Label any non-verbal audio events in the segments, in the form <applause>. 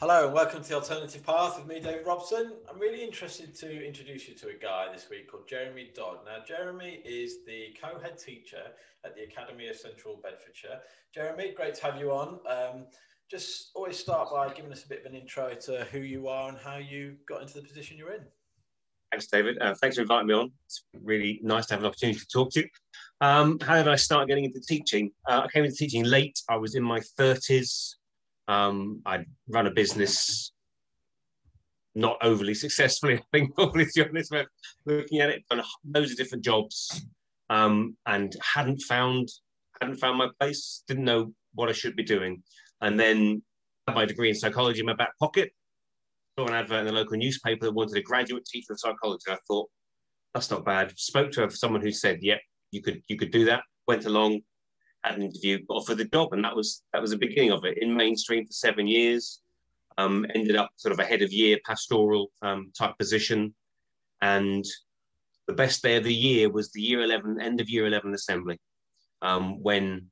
Hello and welcome to the Alternative Path with me, David Robson. I'm really interested to introduce you to a guy this week called Jeremy Dodd. Now, Jeremy is the co-head teacher at the Academy of Central Bedfordshire. Jeremy, great to have you on. Um, just always start by giving us a bit of an intro to who you are and how you got into the position you're in. Thanks, David. Uh, thanks for inviting me on. It's really nice to have an opportunity to talk to you. Um, how did I start getting into teaching? Uh, I came into teaching late. I was in my 30s. Um, I'd run a business, not overly successfully, <laughs> I think, <laughs> probably to be honest, but looking at it, done loads of different jobs, um, and hadn't found hadn't found my place. Didn't know what I should be doing, and then had my degree in psychology in my back pocket. Saw an advert in the local newspaper that wanted a graduate teacher of psychology. I thought that's not bad. Spoke to someone who said, "Yep, you could you could do that." Went along, had an interview, got offered the job, and that was that was the beginning of it. In mainstream for seven years, um, ended up sort of a head of year pastoral um, type position, and the best day of the year was the year eleven end of year eleven assembly, um, when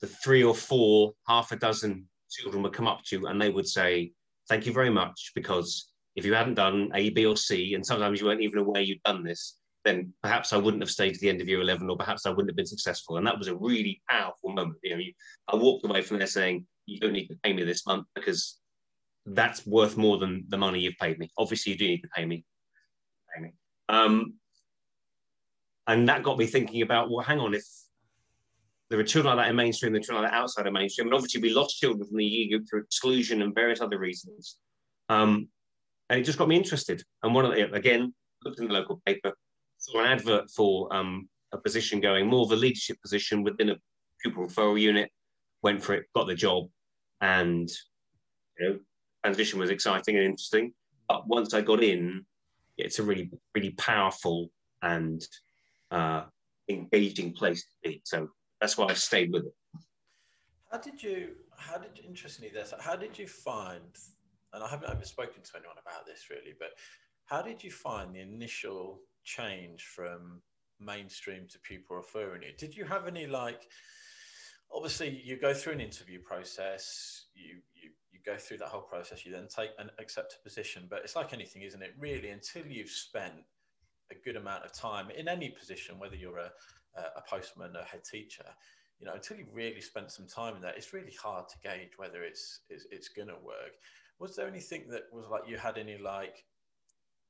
the three or four, half a dozen children would come up to you and they would say, "Thank you very much," because if you hadn't done A, B, or C, and sometimes you weren't even aware you'd done this, then perhaps I wouldn't have stayed to the end of year 11 or perhaps I wouldn't have been successful. And that was a really powerful moment. You know, I walked away from there saying, you don't need to pay me this month because that's worth more than the money you've paid me. Obviously, you do need to pay me. Pay me. Um, and that got me thinking about, well, hang on, if there are children like that in mainstream, there are children like that outside of mainstream, and obviously we lost children from the year group through exclusion and various other reasons. Um, and it just got me interested. And one of the, again, looked in the local paper, saw an advert for um, a position going, more of a leadership position within a pupil referral unit, went for it, got the job, and you know, transition was exciting and interesting. But once I got in, it's a really, really powerful and uh, engaging place to be. So that's why I stayed with it. How did you? How did interestingly this? How did you find? And I haven't ever spoken to anyone about this really, but how did you find the initial change from mainstream to pupil referral unit? Did you have any like? Obviously, you go through an interview process. You you you go through that whole process. You then take and accept a position. But it's like anything, isn't it? Really, until you've spent a good amount of time in any position, whether you're a a postman, a head teacher, you know, until you really spent some time in that, it's really hard to gauge whether it's it's, it's going to work. Was there anything that was like you had any like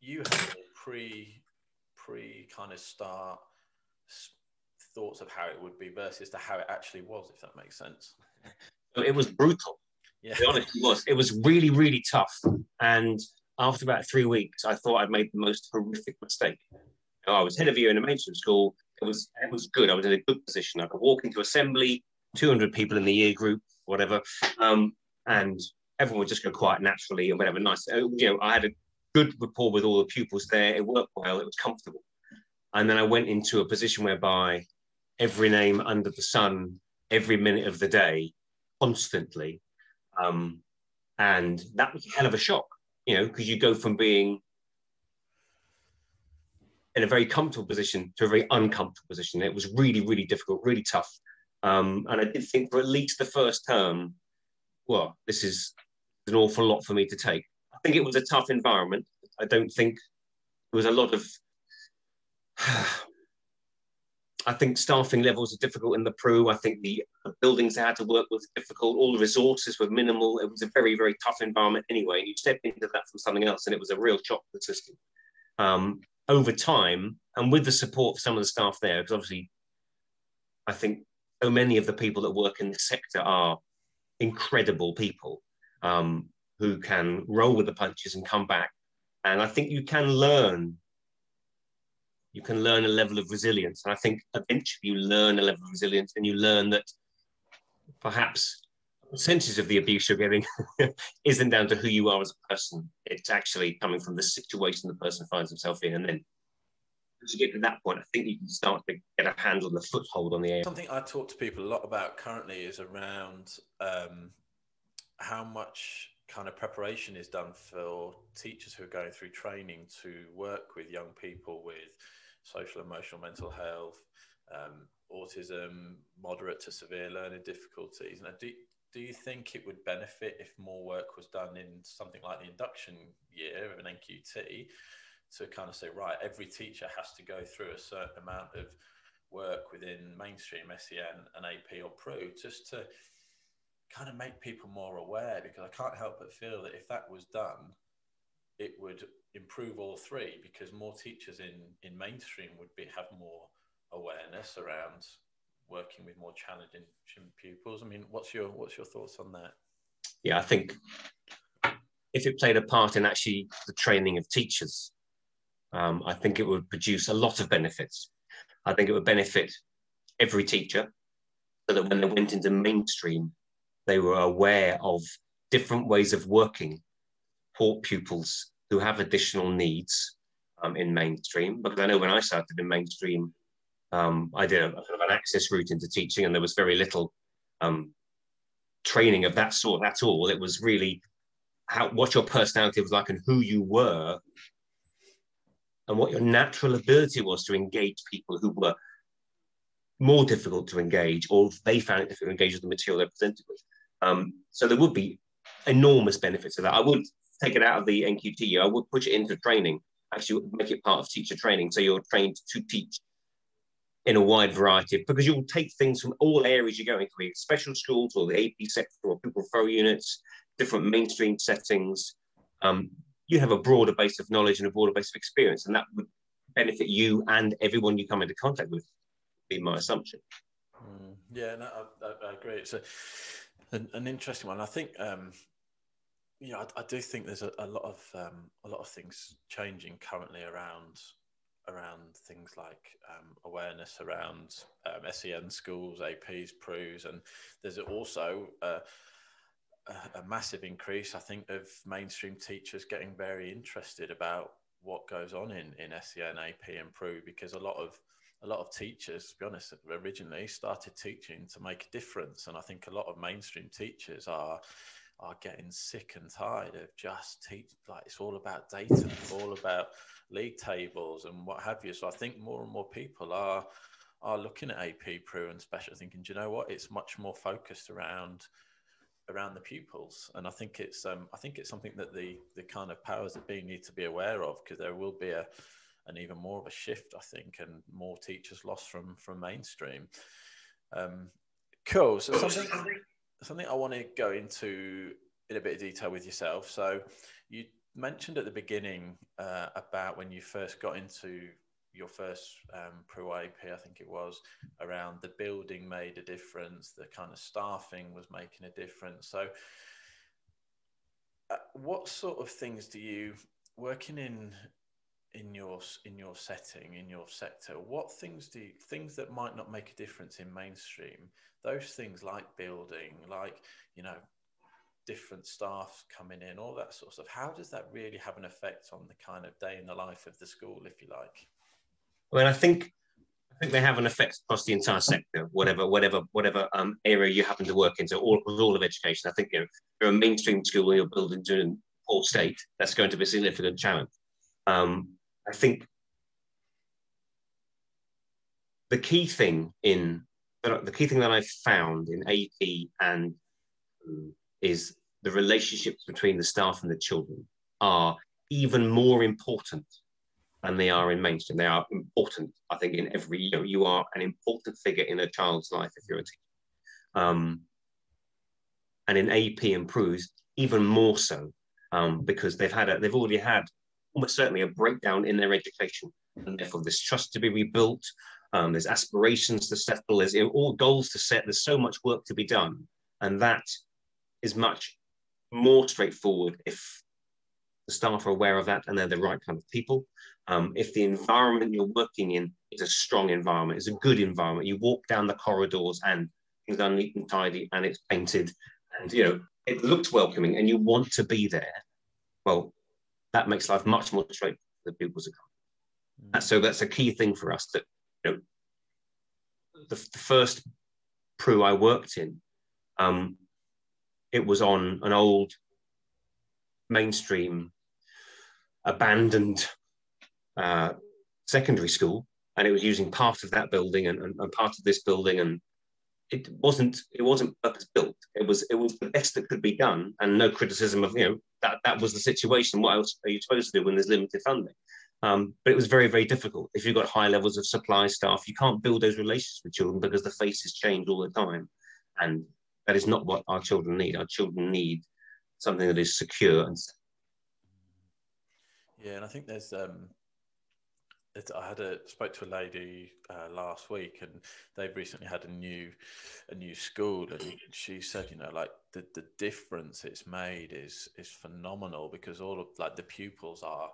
you had pre pre kind of start thoughts of how it would be versus to how it actually was, if that makes sense? <laughs> It was brutal. Yeah. To be honest, it was. It was really, really tough. And after about three weeks, I thought I'd made the most horrific mistake. I was head of year in a mainstream school. It was it was good. I was in a good position. I could walk into assembly, 200 people in the year group, whatever, um, and everyone would just go quiet naturally and whatever. Nice. Uh, you know, I had a good rapport with all the pupils there. It worked well. It was comfortable. And then I went into a position whereby every name under the sun, every minute of the day, constantly. Um, and that was a hell of a shock, you know, because you go from being in a very comfortable position to a very uncomfortable position. It was really, really difficult, really tough. Um, and I did think for at least the first term, well, this is an awful lot for me to take. I think it was a tough environment. I don't think there was a lot of. <sighs> I think staffing levels are difficult in the PRU. I think the buildings they had to work with difficult. All the resources were minimal. It was a very, very tough environment anyway. And you step into that from something else, and it was a real shock to the system. Um, over time, and with the support of some of the staff there, because obviously, I think so many of the people that work in the sector are incredible people um, who can roll with the punches and come back. And I think you can learn. You can learn a level of resilience. And I think eventually you learn a level of resilience and you learn that perhaps percentage of the abuse you're getting <laughs> isn't down to who you are as a person. It's actually coming from the situation the person finds himself in. And then to get to that point, I think you can start to get a handle the foothold on the. Something I talk to people a lot about currently is around um, how much kind of preparation is done for teachers who are going through training to work with young people with social, emotional, mental health, um, autism, moderate to severe learning difficulties. Now, do, do you think it would benefit if more work was done in something like the induction year of an NQT to kind of say, right, every teacher has to go through a certain amount of work within mainstream SEN and AP or PRU just to kind of make people more aware because I can't help but feel that if that was done, it would improve all three because more teachers in, in mainstream would be have more awareness around working with more challenging pupils. I mean, what's your what's your thoughts on that? Yeah, I think if it played a part in actually the training of teachers, um, I think it would produce a lot of benefits. I think it would benefit every teacher so that when they went into mainstream, they were aware of different ways of working for pupils who have additional needs um, in mainstream. Because I know when I started in mainstream, um, I did a, a, sort of an access route into teaching, and there was very little um, training of that sort at all. It was really how what your personality was like and who you were, and what your natural ability was to engage people who were more difficult to engage, or they found it difficult to engage with the material they're presented with. Um, so there would be enormous benefits of that. I would take it out of the NQT. I would push it into training. Actually, make it part of teacher training, so you're trained to teach in a wide variety of, because you'll take things from all areas you're going to, special schools or the AP sector or pupil referral units, different mainstream settings. Um, you have a broader base of knowledge and a broader base of experience, and that would benefit you and everyone you come into contact with. Be my assumption. Mm, yeah, no, I, I, agree. It's a, an, an, interesting one. I think, um, you know, I, I do think there's a, a lot of um, a lot of things changing currently around around things like um, awareness around um, SEN schools, APs, PRUs, and there's also uh, a, a, massive increase, I think, of mainstream teachers getting very interested about what goes on in, in SEN, AP, and PRU because a lot of a lot of teachers, to be honest, originally started teaching to make a difference, and I think a lot of mainstream teachers are are getting sick and tired of just teach like it's all about data, all about league tables and what have you. So I think more and more people are are looking at AP PRU and special, thinking, do you know what? It's much more focused around around the pupils, and I think it's um, I think it's something that the the kind of powers that be need to be aware of because there will be a an even more of a shift, I think, and more teachers lost from from mainstream. Um, cool. So something something I want to go into in a bit of detail with yourself. So you mentioned at the beginning uh, about when you first got into your first um, PRU I think it was, around the building made a difference, the kind of staffing was making a difference. So, uh, what sort of things do you working in in your in your setting in your sector? What things do you, things that might not make a difference in mainstream? Those things like building, like you know, different staff coming in, all that sort of stuff. How does that really have an effect on the kind of day in the life of the school, if you like? Well, I think I think they have an effect across the entire sector, whatever whatever whatever um, area you happen to work in. So all all of education. I think you know, you're a mainstream school you're building to an poor state. That's going to be a significant challenge. Um, I think the key thing in the key thing that I've found in AP and um, is the relationships between the staff and the children are even more important than they are in mainstream. They are important, I think, in every, you know, you are an important figure in a child's life if you're a teacher. Um, and in AP improves even more so, um, because they've had a, they've already had almost certainly a breakdown in their education, and therefore there's trust to be rebuilt. Um, there's aspirations to settle. There's all goals to set. There's so much work to be done, and that is much more straightforward if the staff are aware of that and they're the right kind of people. Um, if the environment you're working in is a strong environment, is a good environment, you walk down the corridors and things are neat and tidy and it's painted and you know it looks welcoming and you want to be there. Well, that makes life much more straight for the pupils who come. Mm. So that's a key thing for us that you know the, the first PRU I worked in, um, it was on an old mainstream abandoned uh, secondary school and it was using part of that building and, and, and, part of this building and it wasn't it wasn't purpose built it was it was the best that could be done, and no criticism of you know that that was the situation. What else are you supposed to do when there's limited funding? Um, but it was very very difficult. If you've got high levels of supply staff, you can't build those relations with children because the faces change all the time, and that is not what our children need. Our children need something that is secure and. Yeah, and I think there's um, it, I had a spoke to a lady uh, last week, and they've recently had a new a new school, and she said, you know, like the the difference it's made is is phenomenal because all of like the pupils are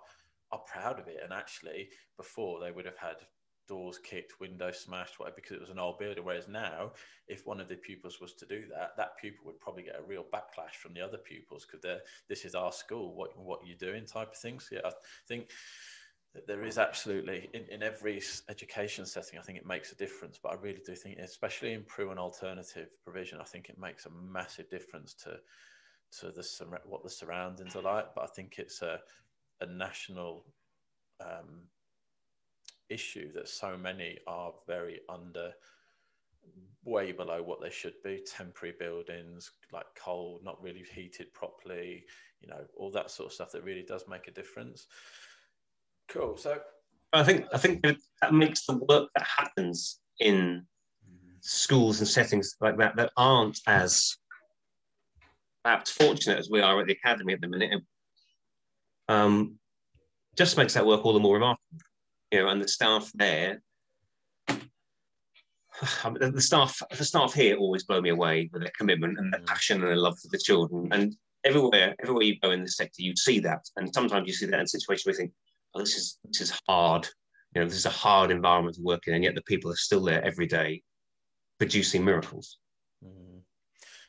are proud of it, and actually before they would have had doors kicked, windows smashed, whatever, because it was an old building. Whereas now, if one of the pupils was to do that, that pupil would probably get a real backlash from the other pupils because they're this is our school. What what are you doing? Type of things. So yeah, I think there is absolutely in, in every education setting i think it makes a difference but i really do think especially in PRU and alternative provision i think it makes a massive difference to to the what the surroundings are like. But i think it's a, a national um, issue that so many are very under way below what they should be. Temporary buildings like cold not really heated properly you know all that sort of stuff that really does make a difference Cool. So I think I think that makes the work that happens in schools and settings like that that aren't as perhaps fortunate as we are at the academy at the minute. Um, just makes that work all the more remarkable. You know, and the staff there, <sighs> the staff, the staff here always blow me away with their commitment and their mm. passion and their love for the children. And everywhere, everywhere you go in the sector, you see that. And sometimes you see that in situations where you think, oh, this is this is hard. You know, this is a hard environment to work in, and yet the people are still there every day, producing miracles. Mm.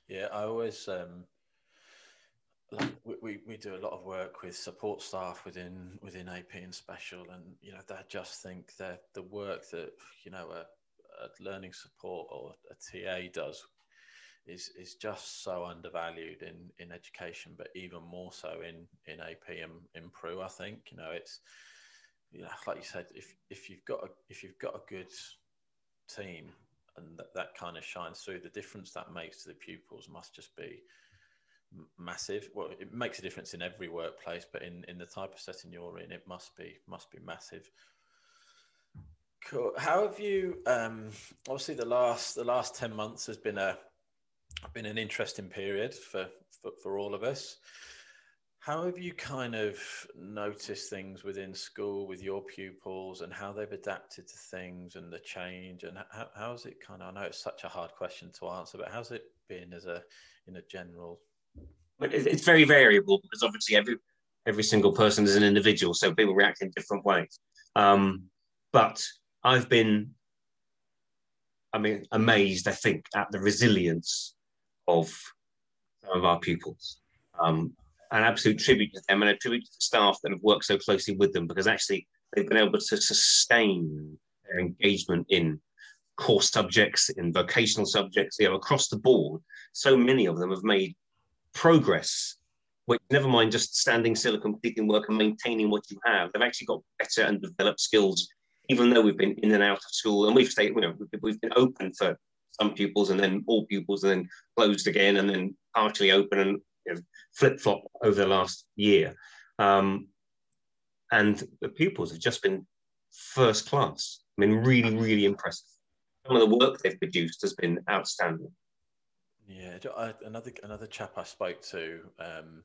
Yeah, I always um, like we, we, we do a lot of work with support staff within within AP and special, and you know, they just think that the work that you know a, a learning support or a TA does is is just so undervalued in in education, but even more so in in AP and in PRU. I think you know it's you know like you said, if if you've got a if you've got a good team and that, that kind of shines through, the difference that makes to the pupils must just be massive. Well, it makes a difference in every workplace, but in in the type of setting you're in, it must be must be massive. Cool. How have you? Um, obviously, the last the last ten months has been a been an interesting period for, for, for all of us. How have you kind of noticed things within school with your pupils and how they've adapted to things and the change and how, how's it kind of, I know it's such a hard question to answer, but how's it been as a, in a general? It's very variable because obviously every, every single person is an individual. So people react in different ways. Um, but I've been, I mean, amazed, I think, at the resilience of some of our pupils. Um, an absolute tribute to them and a tribute to the staff that have worked so closely with them because actually they've been able to sustain their engagement in core subjects, in vocational subjects, you know, across the board. So many of them have made progress, which never mind just standing still and completing work and maintaining what you have. They've actually got better and developed skills, even though we've been in and out of school and we've stayed, you know, we've been open for some pupils and then all pupils and then closed again and then partially open and you know, flip flop over the last year. Um, and the pupils have just been first class. I mean, really, really impressive. Some of the work they've produced has been outstanding. Yeah, another another chap I spoke to um,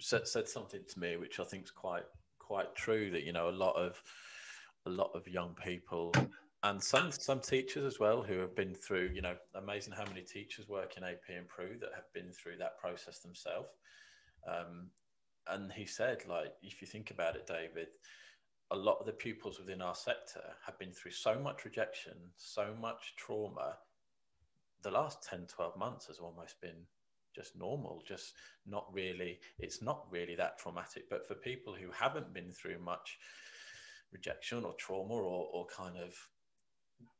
said, said something to me which I think is quite quite true. That you know a lot of a lot of young people and some some teachers as well who have been through you know amazing how many teachers work in ap and PRU that have been through that process themselves. Um, and he said like if you think about it david a lot of the pupils within our sector have been through so much rejection so much trauma. The last 10 12 months has almost been just normal just not really it's not really that traumatic. But for people who haven't been through much rejection or trauma or, or kind of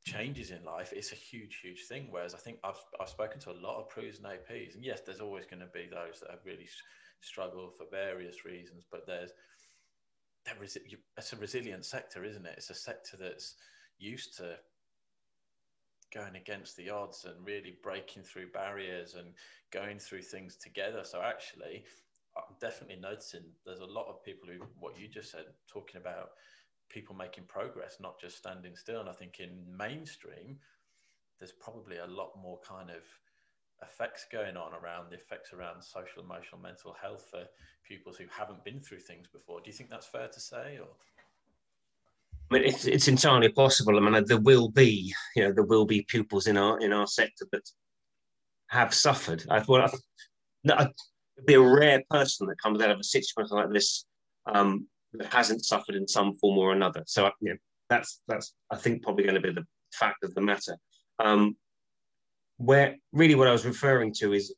changes in life, it's a huge, huge thing. Whereas I think I've, I've spoken to a lot of PRUs and APs, and yes, there's always going to be those that have really struggled for various reasons, but there's there is it's a resilient sector, isn't it? It's a sector that's used to going against the odds and really breaking through barriers and going through things together. So actually, I'm definitely noticing there's a lot of people who, what you just said, talking about people making progress, not just standing still. And I think in mainstream, there's probably a lot more kind of effects going on around the effects around social, emotional, mental health for pupils who haven't been through things before. Do you think that's fair to say? Or I mean, it's, it's entirely possible. I mean, there will be, you know, there will be pupils in our in our sector that have suffered. I thought I'd be a rare person that comes out of a situation like this um, that hasn't suffered in some form or another. So, you know, that's that's I think probably going to be the fact of the matter. Um, where really what I was referring to is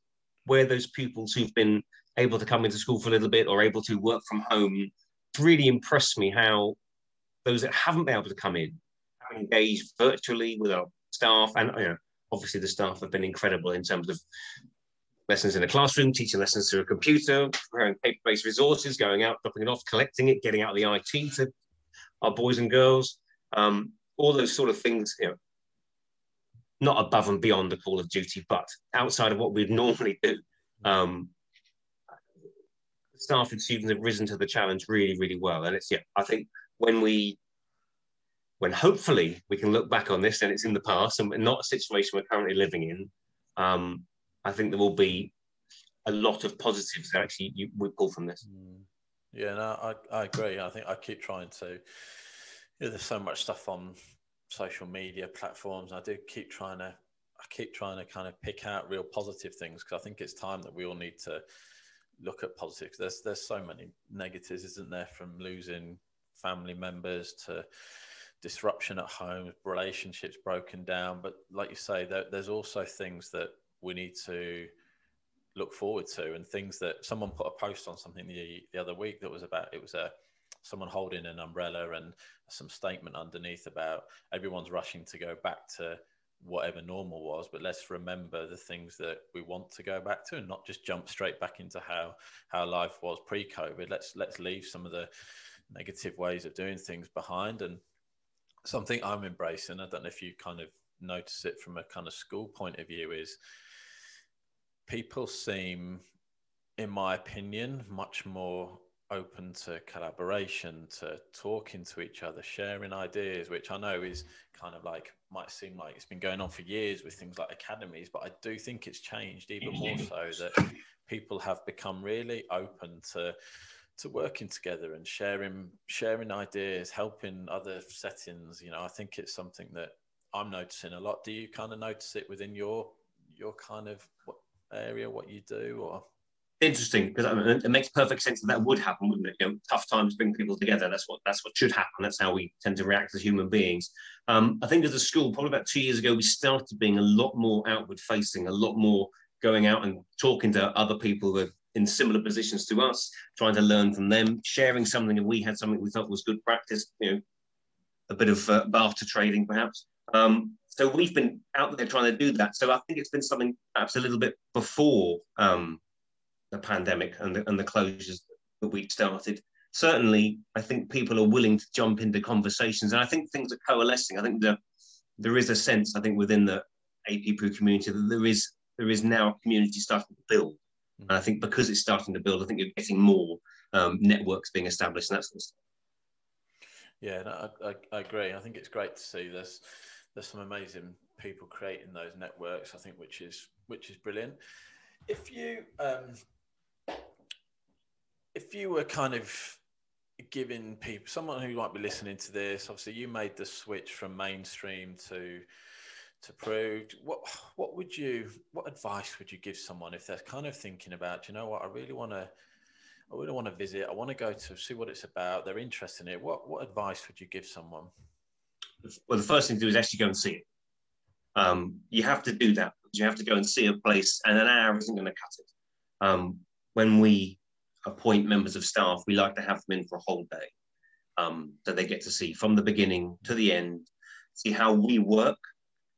where those pupils who've been able to come into school for a little bit or able to work from home really impressed me how those that haven't been able to come in have engaged virtually with our staff and you know obviously the staff have been incredible in terms of lessons in a classroom, teaching lessons through a computer, preparing paper-based resources, going out, dropping it off, collecting it, getting out of the IT to our boys and girls, um, all those sort of things, you know, not above and beyond the call of duty, but outside of what we'd <laughs> normally do. Um, staff and students have risen to the challenge really, really well. And it's, yeah, I think when we, when hopefully we can look back on this and it's in the past and not a situation we're currently living in, um, I think there will be a lot of positives that actually you, we pull from this. Mm. Yeah, no, I, I agree. I think I keep trying to, you know, there's so much stuff on social media platforms. I do keep trying to, I keep trying to kind of pick out real positive things because I think it's time that we all need to look at positives. There's there's so many negatives, isn't there, from losing family members to disruption at home, relationships broken down. But like you say, there, there's also things that we need to look forward to and things that someone put a post on something the, the other week that was about it was a someone holding an umbrella and some statement underneath about everyone's rushing to go back to whatever normal was but let's remember the things that we want to go back to and not just jump straight back into how how life was pre-covid. Let's let's leave some of the negative ways of doing things behind. And something i'm embracing i don't know if you kind of notice it from a kind of school point of view is people seem in my opinion much more open to collaboration, to talking to each other, sharing ideas, which I know is kind of like might seem like it's been going on for years with things like academies, but I do think it's changed even more so that people have become really open to to working together and sharing sharing ideas, helping other settings. You know, I think it's something that I'm noticing a lot. Do you kind of notice it within your your kind of area, what you do, or interesting because I mean, it makes perfect sense that that would happen, wouldn't it? You know, tough times bring people together. That's what that's what should happen. That's how we tend to react as human beings. Um, I think as a school, probably about two years ago, we started being a lot more outward facing, a lot more going out and talking to other people that in similar positions to us, trying to learn from them, sharing something if we had something we thought was good practice. You know, a bit of uh, barter trading perhaps. Um, so we've been out there trying to do that. So I think it's been something perhaps a little bit before um, the pandemic and the, and the closures that we started, certainly I think people are willing to jump into conversations. And I think things are coalescing. I think the, there is a sense, I think, within the AP PRU community that there is there is now a community starting to build. And I think because it's starting to build, I think you're getting more um, networks being established and that sort of stuff. Yeah, no, I, I, I, agree. I think it's great to see there's there's some amazing people creating those networks. I think which is which is brilliant. If you um, if you were kind of giving people someone who might be listening to this obviously you made the switch from mainstream to to proved what what would you what advice would you give someone if they're kind of thinking about you know what i really want to i really want to visit i want to go to see what it's about they're interested in it what what advice would you give someone well the first thing to do is actually go and see it um, you have to do that you have to go and see a place and an hour isn't going to cut it um, when we appoint members of staff, we like to have them in for a whole day. Um, so they get to see from the beginning to the end, see how we work,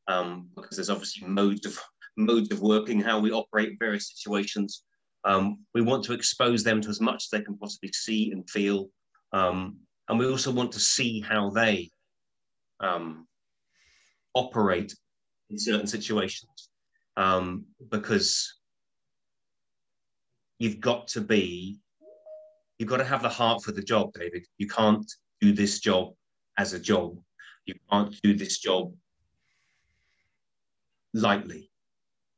um, because there's obviously modes of modes of working, how we operate various situations. Um, we want to expose them to as much as they can possibly see and feel. Um, and we also want to see how they um, operate in certain situations um, because you've got to be, you've got to have the heart for the job, David. You can't do this job as a job. You can't do this job lightly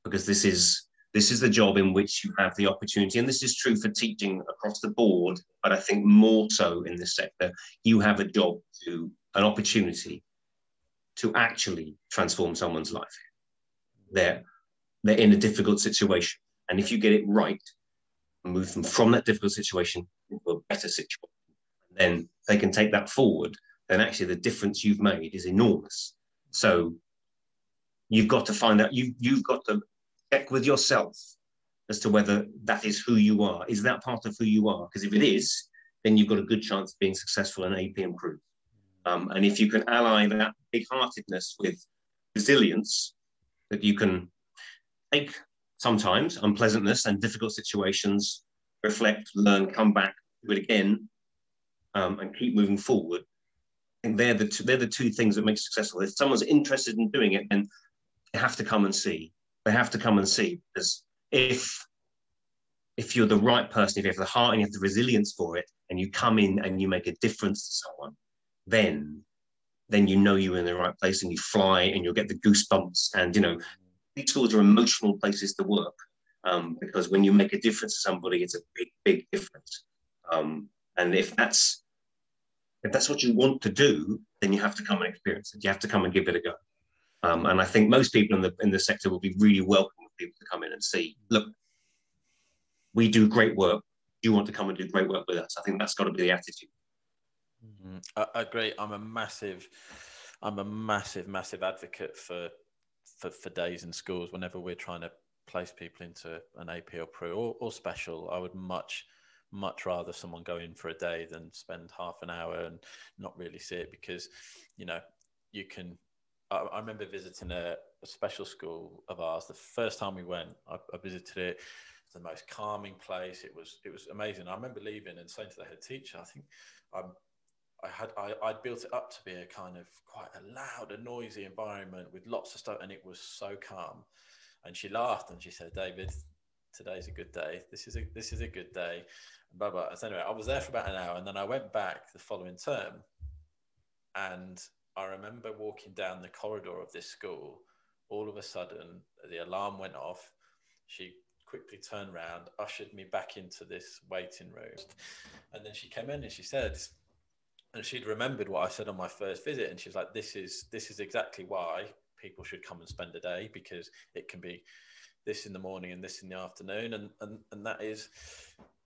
because this is this is the job in which you have the opportunity and this is true for teaching across the board but i think more so in this sector you have a job to an opportunity to actually transform someone's life they're they're in a difficult situation and if you get it right move them from that difficult situation into a better situation then they can take that forward then actually the difference you've made is enormous so you've got to find out you you've got to check with yourself as to whether that is who you are. Is that part of who you are? Because if it is, then you've got a good chance of being successful in AP PRU. Um, and if you can ally that big-heartedness with resilience, that you can take sometimes unpleasantness and difficult situations, reflect, learn, come back, do it again, um, and keep moving forward. And they're the two, they're the two things that make successful. If someone's interested in doing it, then they have to come and see. They have to come and see because if if you're the right person, if you have the heart and you have the resilience for it, and you come in and you make a difference to someone, then then you know you're in the right place and you fly and you'll get the goosebumps. And you know, these schools are emotional places to work um, because when you make a difference to somebody, it's a big, big difference. Um, and if that's if that's what you want to do, then you have to come and experience it. You have to come and give it a go. Um, and I think most people in the in the sector will be really welcome for people to come in and see. Look, we do great work. You want to come and do great work with us? I think that's got to be the attitude. Mm-hmm. I, I agree. I'm a massive, I'm a massive, massive advocate for, for for days in schools. Whenever we're trying to place people into an AP or PRU or, or special, I would much much rather someone go in for a day than spend half an hour and not really see it because you know you can I, I remember visiting a, a, special school of ours. The first time we went, I, I visited it. It's the most calming place. It was it was amazing. I remember leaving and saying to the head teacher, I think I'm I had I, I'd built it up to be a kind of quite a loud and noisy environment with lots of stuff, and it was so calm. And she laughed and she said, "David, today's a good day. This is a this is a good day." And blah blah. So anyway, I was there for about an hour, and then I went back the following term, and I remember walking down the corridor of this school. All of a sudden, the alarm went off. She quickly turned around, ushered me back into this waiting room. And then she came in and she said, and she'd remembered what I said on my first visit. And she's like, this is, this is exactly why people should come and spend a day because it can be this in the morning and this in the afternoon. And, and, and that is,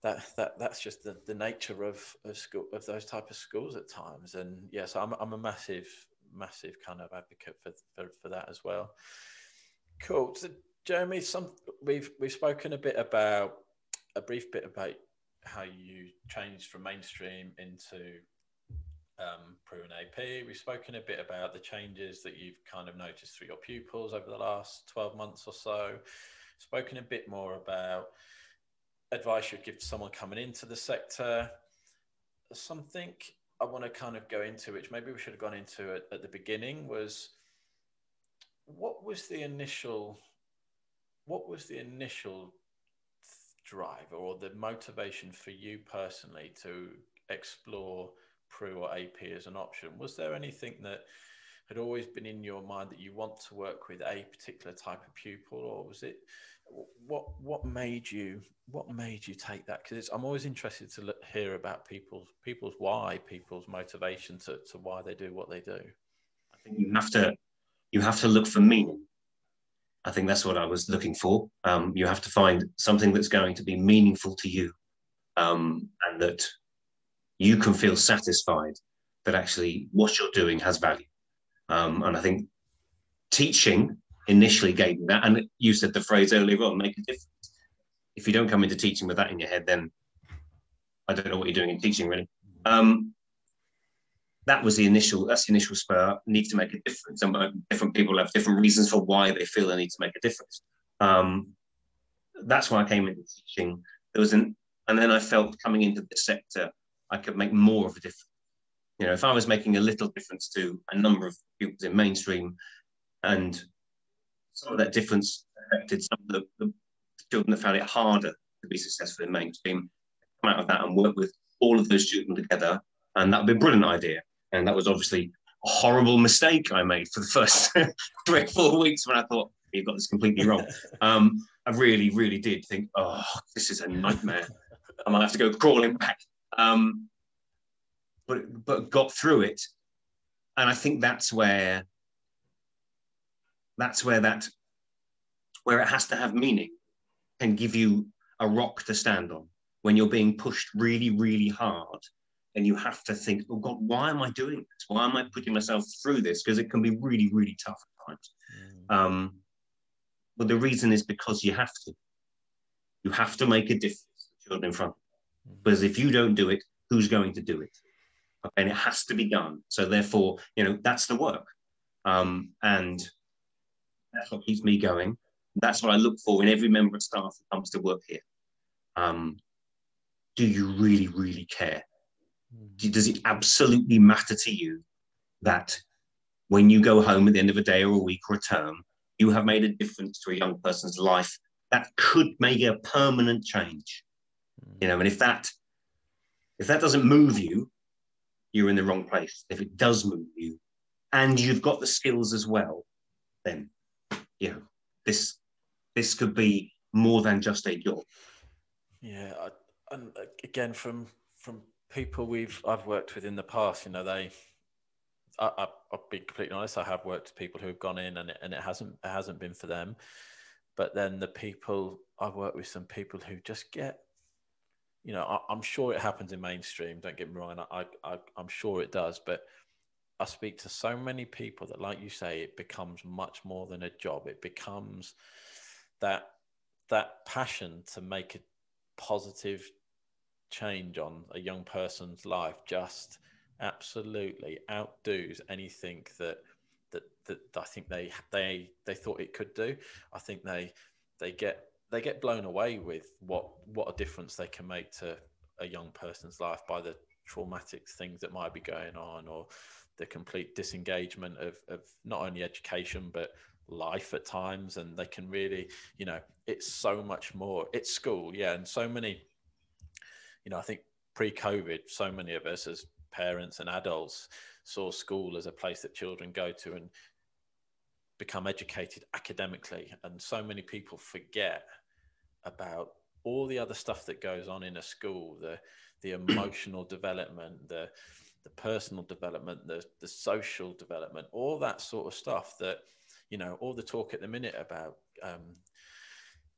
that that that's just the, the nature of, of school of those type of schools at times and yes i'm, I'm a massive massive kind of advocate for, for, for that as well cool so jeremy some we've we've spoken a bit about a brief bit about how you changed from mainstream into um, AP. We've spoken a bit about the changes that you've kind of noticed through your pupils over the last 12 months or so. Spoken a bit more about advice you'd give to someone coming into the sector? Something I want to kind of go into, which maybe we should have gone into at, at the beginning, was what was the initial, what was the initial drive or the motivation for you personally to explore PRU or AP as an option? Was there anything that had always been in your mind that you want to work with a particular type of pupil, or was it what what made you what made you take that? Because I'm always interested to look, hear about people's people's why, people's motivation to, to why they do what they do. I think you have to you have to look for meaning. I think that's what I was looking for. Um, you have to find something that's going to be meaningful to you, um, and that you can feel satisfied that actually what you're doing has value. Um, and I think teaching initially gave me that. And you said the phrase earlier on, make a difference. If you don't come into teaching with that in your head, then I don't know what you're doing in teaching really. Um, that was the initial, that's the initial spur, need to make a difference. And different people have different reasons for why they feel they need to make a difference. Um, that's why I came into teaching. There was an, and then I felt coming into this sector, I could make more of a difference. You know, if I was making a little difference to a number of pupils in mainstream and some of that difference affected some of the, the children that found it harder to be successful in mainstream. Come out of that and work with all of those children together, and that would be a brilliant idea. And that was obviously a horrible mistake I made for the first <laughs> three or four weeks when I thought you've got this completely wrong. Um, I really, really did think, oh, this is a nightmare. I might have to go crawling back. Um, but but got through it, and I think that's where that's where that where it has to have meaning and give you a rock to stand on when you're being pushed really, really hard and you have to think, oh God, why am I doing this? Why am I putting myself through this? Because it can be really, really tough at times. Mm. Um, but the reason is because you have to. You have to make a difference to children in front. Mm. Because if you don't do it, who's going to do it? And it has to be done. So therefore, you know, that's the work. Um, and that's what keeps me going. That's what I look for in every member of staff that comes to work here. Um, do you really, really care? Does it absolutely matter to you that when you go home at the end of a day or a week or a term, you have made a difference to a young person's life that could make a permanent change? You know, and if that if that doesn't move you, you're in the wrong place. If it does move you, and you've got the skills as well, then you know this this could be more than just a job. Yeah, I, and uh, again, from from people we've I've worked with in the past, you know, they. I, I, will be completely honest. I have worked with people who have gone in, and it, and it hasn't it hasn't been for them. But then the people I've worked with, some people who just get, you know, I, am sure it happens in mainstream. Don't get me wrong, I, I I'm sure it does. But I speak to so many people that, like you say, it becomes much more than a job. It becomes that that passion to make a positive change on a young person's life just absolutely outdoes anything that that that I think they they they thought it could do. I think they they get they get blown away with what what a difference they can make to a young person's life by the traumatic things that might be going on or the complete disengagement of, of not only education but life at times. And they can really you know it's so much more. It's school yeah. And so many you know i think pre-covid so many of us as parents and adults saw school as a place that children go to and become educated academically. And so many people forget about all the other stuff that goes on in a school the the <clears throat> emotional development the the personal development the the social development all that sort of stuff that you know, all the talk at the minute about um,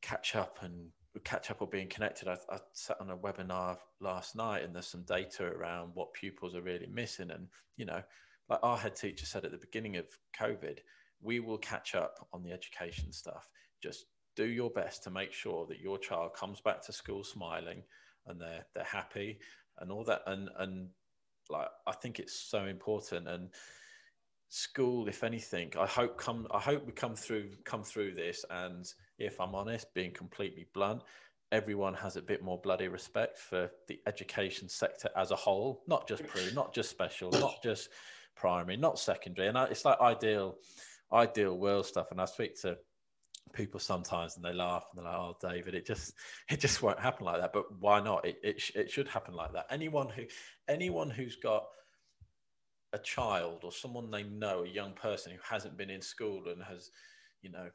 catch up and catch up or being connected. I, I, sat on a webinar last night and there's some data around what pupils are really missing. And, you know, like our head teacher said at the beginning of COVID, we will catch up on the education stuff. Just do your best to make sure that your child comes back to school smiling and they're they're happy and all that. And and like I think it's so important. And school if anything i hope come i hope we come through come through this and if i'm honest being completely blunt everyone has a bit more bloody respect for the education sector as a whole not just pre not just special not just primary not secondary and it's like ideal ideal world stuff and i speak to people sometimes and they laugh and they're like oh david it just it just won't happen like that. But why not? It, it, sh- it should happen like that. Anyone who anyone who's got a child or someone they know, a young person who hasn't been in school and has, you know,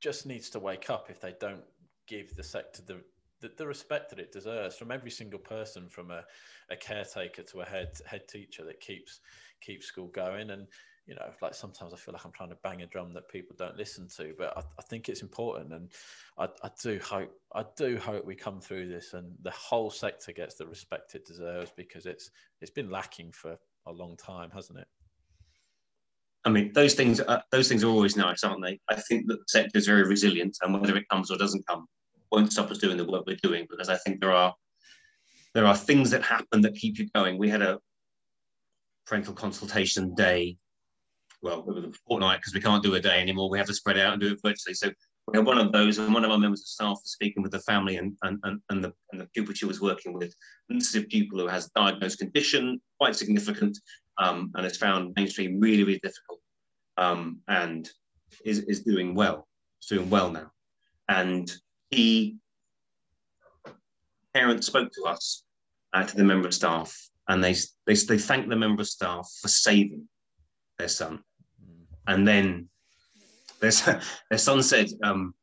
just needs to wake up if they don't give the sector the, the, the respect that it deserves from every single person, from a, a caretaker to a head head teacher that keeps keeps school going. And you know, like sometimes I feel like I'm trying to bang a drum that people don't listen to, but I, I think it's important, and I, I, do hope I do hope we come through this and the whole sector gets the respect it deserves because it's it's been lacking for a long time, hasn't it? I mean, those things are, those things are always nice, aren't they? I think that the sector is very resilient, and whether it comes or doesn't come, won't stop us doing the work we're doing because I think there are there are things that happen that keep you going. We had a parental consultation day well, it was a fortnight because we can't do a day anymore. We have to spread out and do it virtually. So we had one of those, and one of our members of staff was speaking with the family and, and, and, and, the, and the pupil she was working with. And this is a pupil who has a diagnosed condition, quite significant, um, and has found mainstream really, really difficult. Um, and is, is doing well. It's doing well now. And he, parents spoke to us, uh, to the member of staff, and they, they, they thanked the member of staff for saving their son. And then their, their <laughs> son said, um,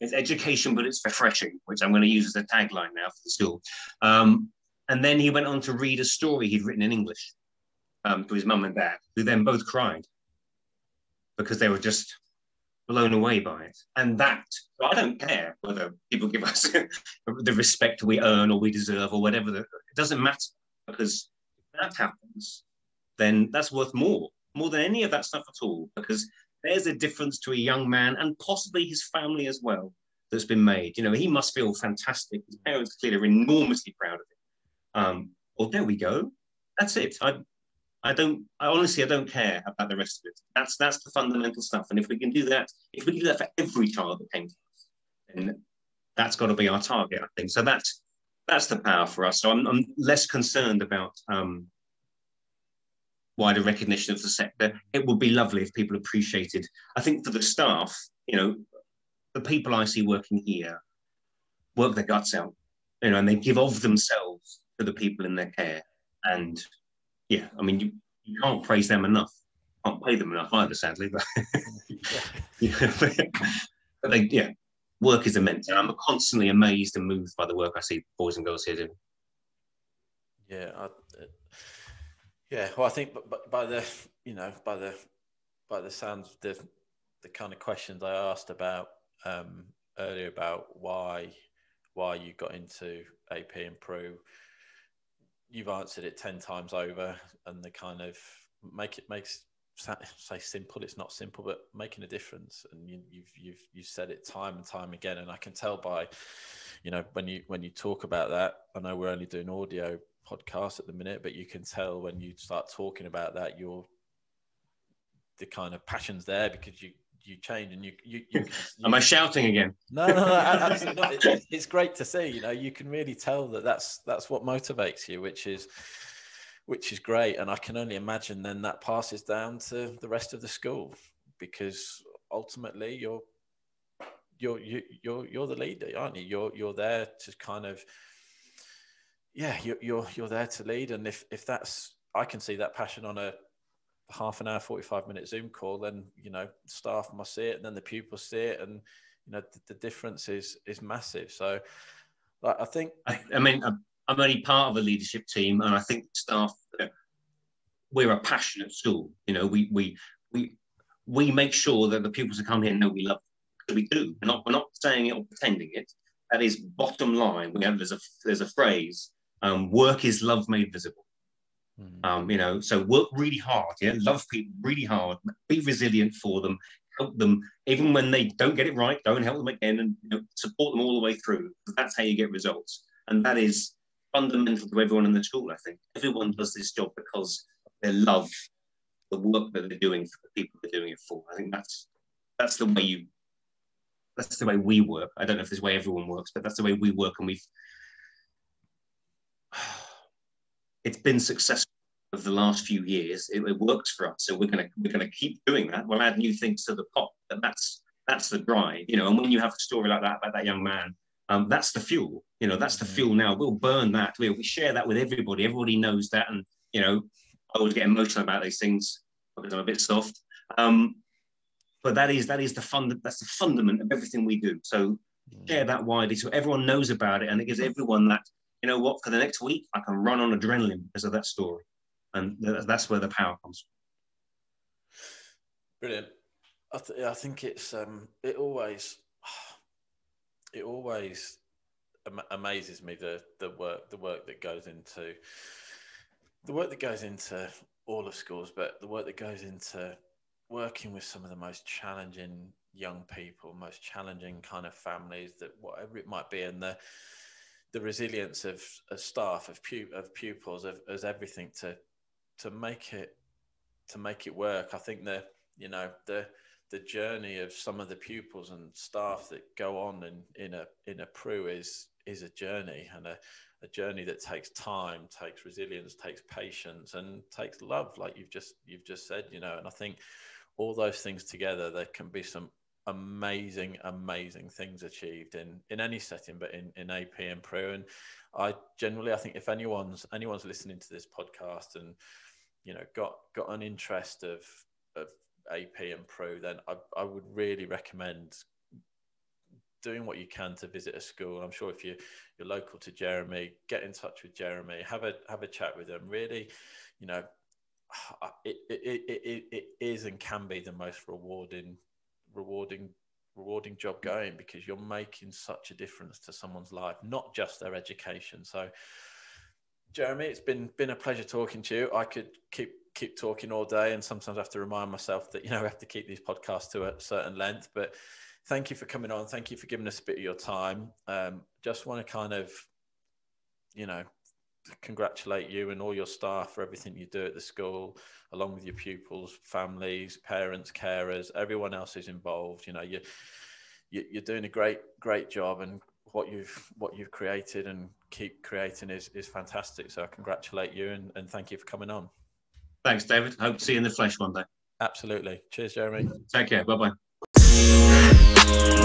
it's education, but it's refreshing, which I'm going to use as a tagline now for the school. Um, and then he went on to read a story he'd written in English um, to his mum and dad, who then both cried because they were just blown away by it. And that, I don't care whether people give us <laughs> the respect we earn or we deserve or whatever, it doesn't matter because if that happens, then that's worth more, more than any of that stuff at all, because there's a difference to a young man and possibly his family as well that's been made. You know, he must feel fantastic. His parents clearly are enormously proud of him. Um, well, there we go. That's it. I, I don't. I honestly, I don't care about the rest of it. That's that's the fundamental stuff. And if we can do that, if we can do that for every child that came to us, then that's got to be our target. I think so. That's that's the power for us. So I'm, I'm less concerned about um, wider recognition of the sector. It would be lovely if people appreciated. I think for the staff, you know, the people I see working here work their guts out, you know, and they give of themselves to the people in their care. And yeah, I mean, you, you can't praise them enough. Can't pay them enough either, sadly. But, <laughs> yeah, <laughs> but they, yeah, work is immense. And I'm constantly amazed and moved by the work I see boys and girls here doing. Yeah, I, yeah, well, I think by the you know by the by the sounds the the kind of questions I asked about um, earlier about why why you got into AP and PRU, you've answered it ten times over, and the kind of make it makes say simple. It's not simple, but making a difference, and you, you've you've you've said it time and time again, and I can tell by, you know, when you when you talk about that. I know we're only doing audio podcast at the minute, but you can tell when you start talking about that, you're the kind of passions there because you you change and you you. you, you <laughs> Am I shouting again? No, no, no absolutely not. It's, it's great to see. You know, you can really tell that that's that's what motivates you, which is which is great. And I can only imagine then that passes down to the rest of the school because ultimately you're you're you, you're you're the leader, aren't you? You're you're there to kind of yeah, you're, you're you're there to lead, and if if that's I can see that passion on a half an hour, forty five minute Zoom call, then you know staff must see it, and then the pupils see it, and you know the, the difference is is massive. So, like, I think I, I mean I'm, I'm only part of a leadership team, and I think staff we're a passionate school. You know, we we we we make sure that the pupils who come here know we love them. We do. We're not we're not saying it or pretending it. That is bottom line. We have there's a there's a phrase um, work is love made visible. Mm. Um, you know, so work really hard, yeah, love people really hard, be resilient for them, help them, even when they don't get it right, don't help them again, and you know, support them all the way through. That's how you get results, and that is fundamental to everyone in the school. I think everyone does this job because they love the work that they're doing for the people they're doing it for. I think that's that's the way you that's the way we work. I don't know if this way everyone works, but that's the way we work, and we've it's been successful over the last few years. It, it works for us, so we're gonna we're gonna keep doing that. We'll add new things to the pot, but that's that's the drive, you know. And when you have a story like that about that young man, um, that's the fuel. You know, that's the fuel. Now we'll burn that. We'll, we share that with everybody. Everybody knows that, and you know, I always get emotional about these things because I'm a bit soft. Um, but that is that is the fund. That's the fundament of everything we do. So share that widely so everyone knows about it, and it gives everyone that you know what, for the next week, I can run on adrenaline because of that story. And that's where the power comes from. Brilliant. I, th- I think it's, um, it always, <sighs> it always am- amazes me the, the work, the work that goes into, the work that goes into all of schools, but the work that goes into working with some of the most challenging young people, most challenging kind of families that whatever it might be, and the the resilience of, of staff, of, pu- of pupils, of, as everything to to make it to make it work. I think the you know the the journey of some of the pupils and staff that go on in, in a in a PRU is is a journey and a, a journey that takes time, takes resilience, takes patience, and takes love, like you've just you've just said, you know. And I think all those things together, there can be some amazing, amazing things achieved in in any setting, but in in AP and PRU. And I generally, I think if anyone's anyone's listening to this podcast and you know got got an interest of of AP and PRU, then I, I would really recommend doing what you can to visit a school. I'm sure if you you're local to Jeremy, get in touch with Jeremy, have a have a chat with him. Really, you know, <sighs> it it, it, it, it is and can be the most rewarding rewarding rewarding job going because you're making such a difference to someone's life, not just their education. So, Jeremy, it's been been a pleasure talking to you. I could keep keep talking all day, and sometimes I have to remind myself that you know we have to keep these podcasts to a certain length. But thank you for coming on. Thank you for giving us a bit of your time. Um, just want to kind of, you know, congratulate you and all your staff for everything you do at the school, along with your pupils, families, parents, carers, everyone else who's involved. You know, you, you you're doing a great great job, and what you've what you've created and keep creating is is fantastic. So I congratulate you and, and thank you for coming on. Thanks, David. Hope to see you in the flesh one day. Absolutely. Cheers, Jeremy. Take care. Bye bye.